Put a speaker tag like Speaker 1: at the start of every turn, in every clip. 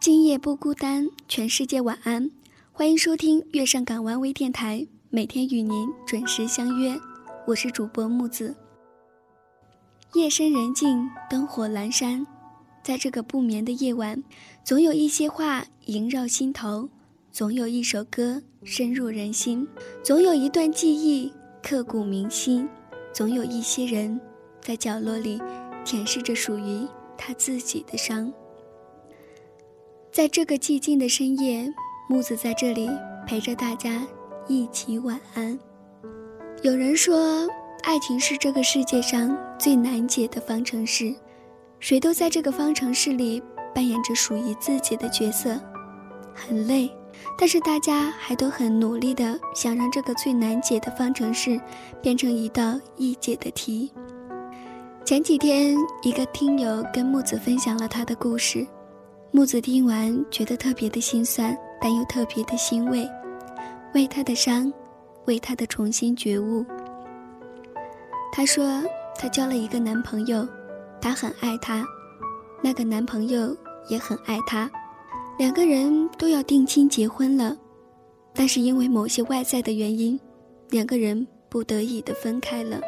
Speaker 1: 今夜不孤单，全世界晚安。欢迎收听月上港湾微电台，每天与您准时相约。我是主播木子。夜深人静，灯火阑珊，在这个不眠的夜晚，总有一些话萦绕心头，总有一首歌深入人心，总有一段记忆刻骨铭心，总有一些人在角落里舔舐着属于他自己的伤。在这个寂静的深夜，木子在这里陪着大家一起晚安。有人说，爱情是这个世界上最难解的方程式，谁都在这个方程式里扮演着属于自己的角色，很累，但是大家还都很努力的想让这个最难解的方程式变成一道易解的题。前几天，一个听友跟木子分享了他的故事。木子听完，觉得特别的心酸，但又特别的欣慰，为他的伤，为他的重新觉悟。她说，她交了一个男朋友，他很爱他，那个男朋友也很爱她，两个人都要定亲结婚了，但是因为某些外在的原因，两个人不得已的分开了，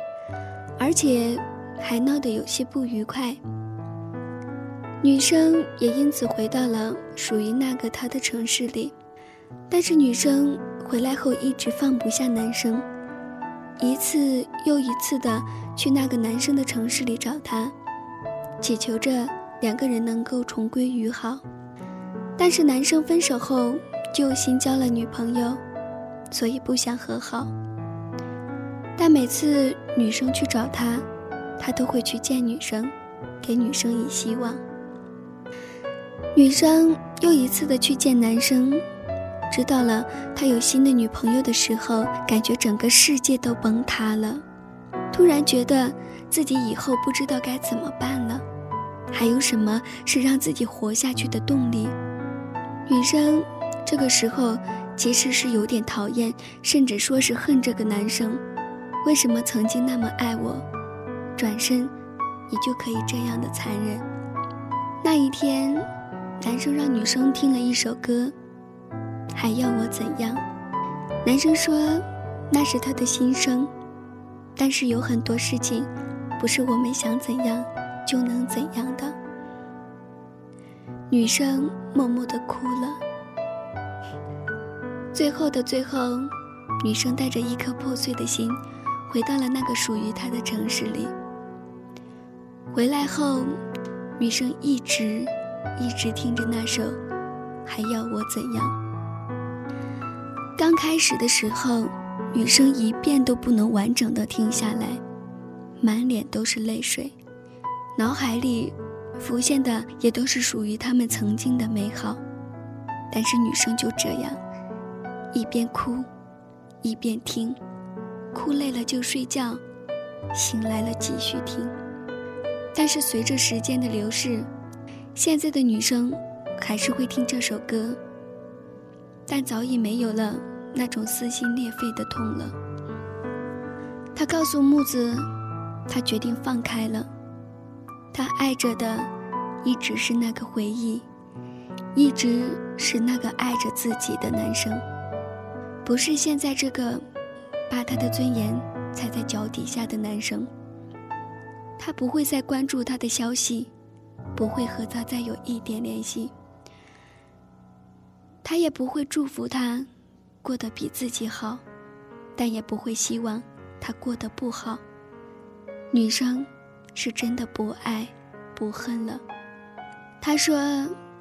Speaker 1: 而且还闹得有些不愉快。女生也因此回到了属于那个她的城市里，但是女生回来后一直放不下男生，一次又一次的去那个男生的城市里找他，祈求着两个人能够重归于好。但是男生分手后就新交了女朋友，所以不想和好。但每次女生去找他，他都会去见女生，给女生以希望。女生又一次的去见男生，知道了他有新的女朋友的时候，感觉整个世界都崩塌了，突然觉得自己以后不知道该怎么办了，还有什么是让自己活下去的动力？女生这个时候其实是有点讨厌，甚至说是恨这个男生，为什么曾经那么爱我，转身你就可以这样的残忍？那一天。男生让女生听了一首歌，还要我怎样？男生说那是他的心声，但是有很多事情不是我们想怎样就能怎样的。女生默默的哭了。最后的最后，女生带着一颗破碎的心，回到了那个属于她的城市里。回来后，女生一直。一直听着那首，还要我怎样？刚开始的时候，女生一遍都不能完整的听下来，满脸都是泪水，脑海里浮现的也都是属于他们曾经的美好。但是女生就这样，一边哭，一边听，哭累了就睡觉，醒来了继续听。但是随着时间的流逝，现在的女生还是会听这首歌，但早已没有了那种撕心裂肺的痛了。她告诉木子，她决定放开了。她爱着的一直是那个回忆，一直是那个爱着自己的男生，不是现在这个把她的尊严踩在脚底下的男生。她不会再关注他的消息。不会和他再有一点联系，他也不会祝福他过得比自己好，但也不会希望他过得不好。女生是真的不爱不恨了。她说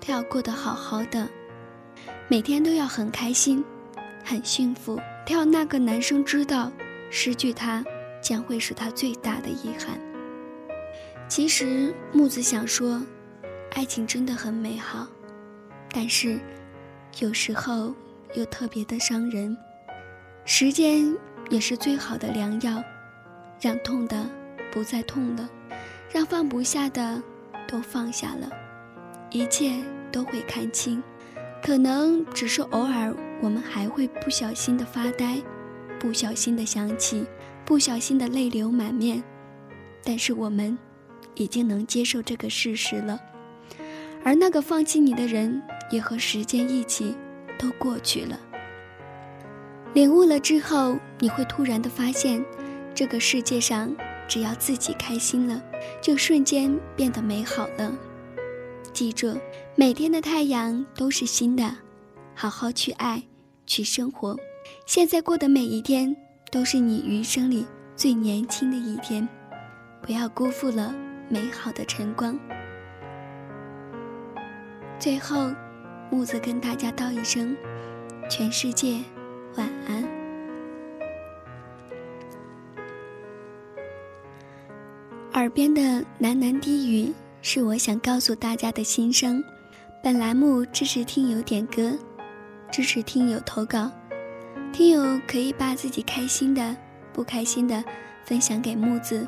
Speaker 1: 她要过得好好的，每天都要很开心，很幸福。她要那个男生知道，失去他将会是他最大的遗憾。其实木子想说，爱情真的很美好，但是有时候又特别的伤人。时间也是最好的良药，让痛的不再痛了，让放不下的都放下了，一切都会看清。可能只是偶尔，我们还会不小心的发呆，不小心的想起，不小心的泪流满面，但是我们。已经能接受这个事实了，而那个放弃你的人，也和时间一起都过去了。领悟了之后，你会突然的发现，这个世界上，只要自己开心了，就瞬间变得美好了。记住，每天的太阳都是新的，好好去爱，去生活。现在过的每一天，都是你余生里最年轻的一天，不要辜负了美好的晨光。最后，木子跟大家道一声：全世界晚安。耳边的喃喃低语，是我想告诉大家的心声。本栏目支持听友点歌，支持听友投稿。听友可以把自己开心的、不开心的分享给木子，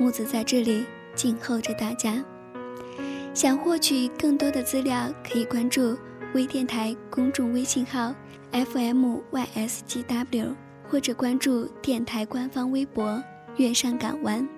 Speaker 1: 木子在这里静候着大家。想获取更多的资料，可以关注微电台公众微信号 FMYSGW，或者关注电台官方微博“月上港湾”。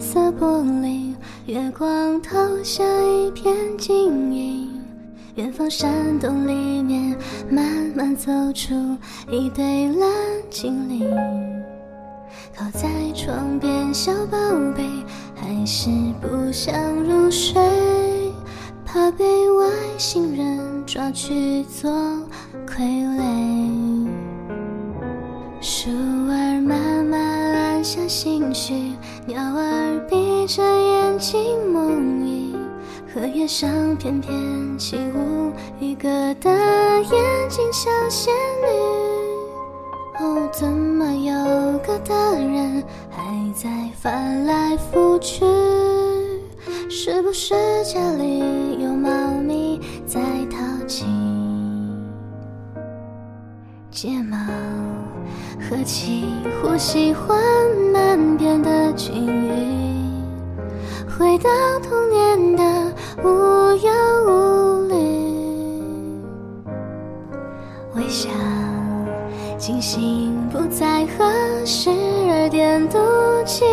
Speaker 2: 色玻璃，月光投下一片晶莹。远方山洞里面，慢慢走出一对蓝精灵。靠在窗边，小宝贝还是不想入睡，怕被外星人抓去做傀儡。慢。下心绪，鸟儿闭着眼睛梦呓，荷叶上翩翩起舞，一个的眼睛像仙女。哦，怎么有个大人还在翻来覆去？是不是家里有猫咪在淘气？睫毛。和气呼吸缓慢变得均匀，回到童年的无忧无虑，微笑，惊醒不再和十二点赌气，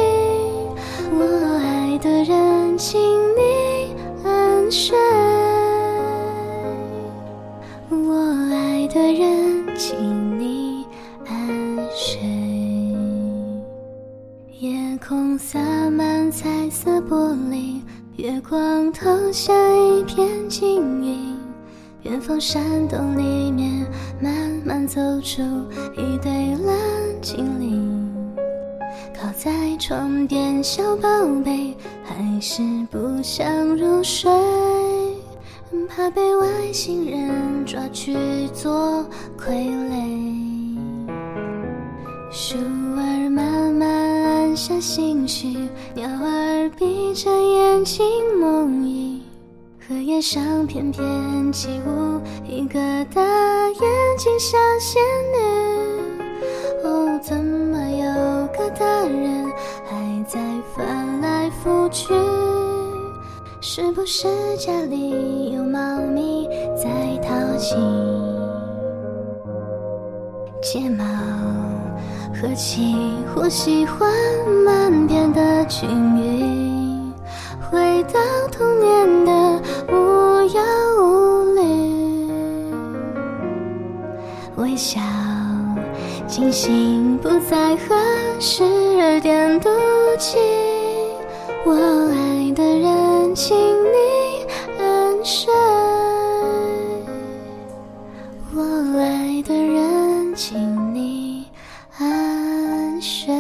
Speaker 2: 我爱的人，请你安睡，我爱的人，请你。洒满彩色玻璃，月光投下一片晶莹。远方山洞里面，慢慢走出一对蓝精灵。靠在床边，小宝贝还是不想入睡，怕被外星人抓去做傀儡。心绪，鸟儿闭着眼睛梦呓，荷叶上翩翩起舞，一个大眼睛小仙女。哦，怎么有个大人还在翻来覆去？是不是家里有猫咪在淘气？睫毛。和气呼吸缓慢变得均匀，回到童年的无忧无虑，微笑，清醒不再和十二点赌气，我爱的人，请你安睡，我爱的人，请。雪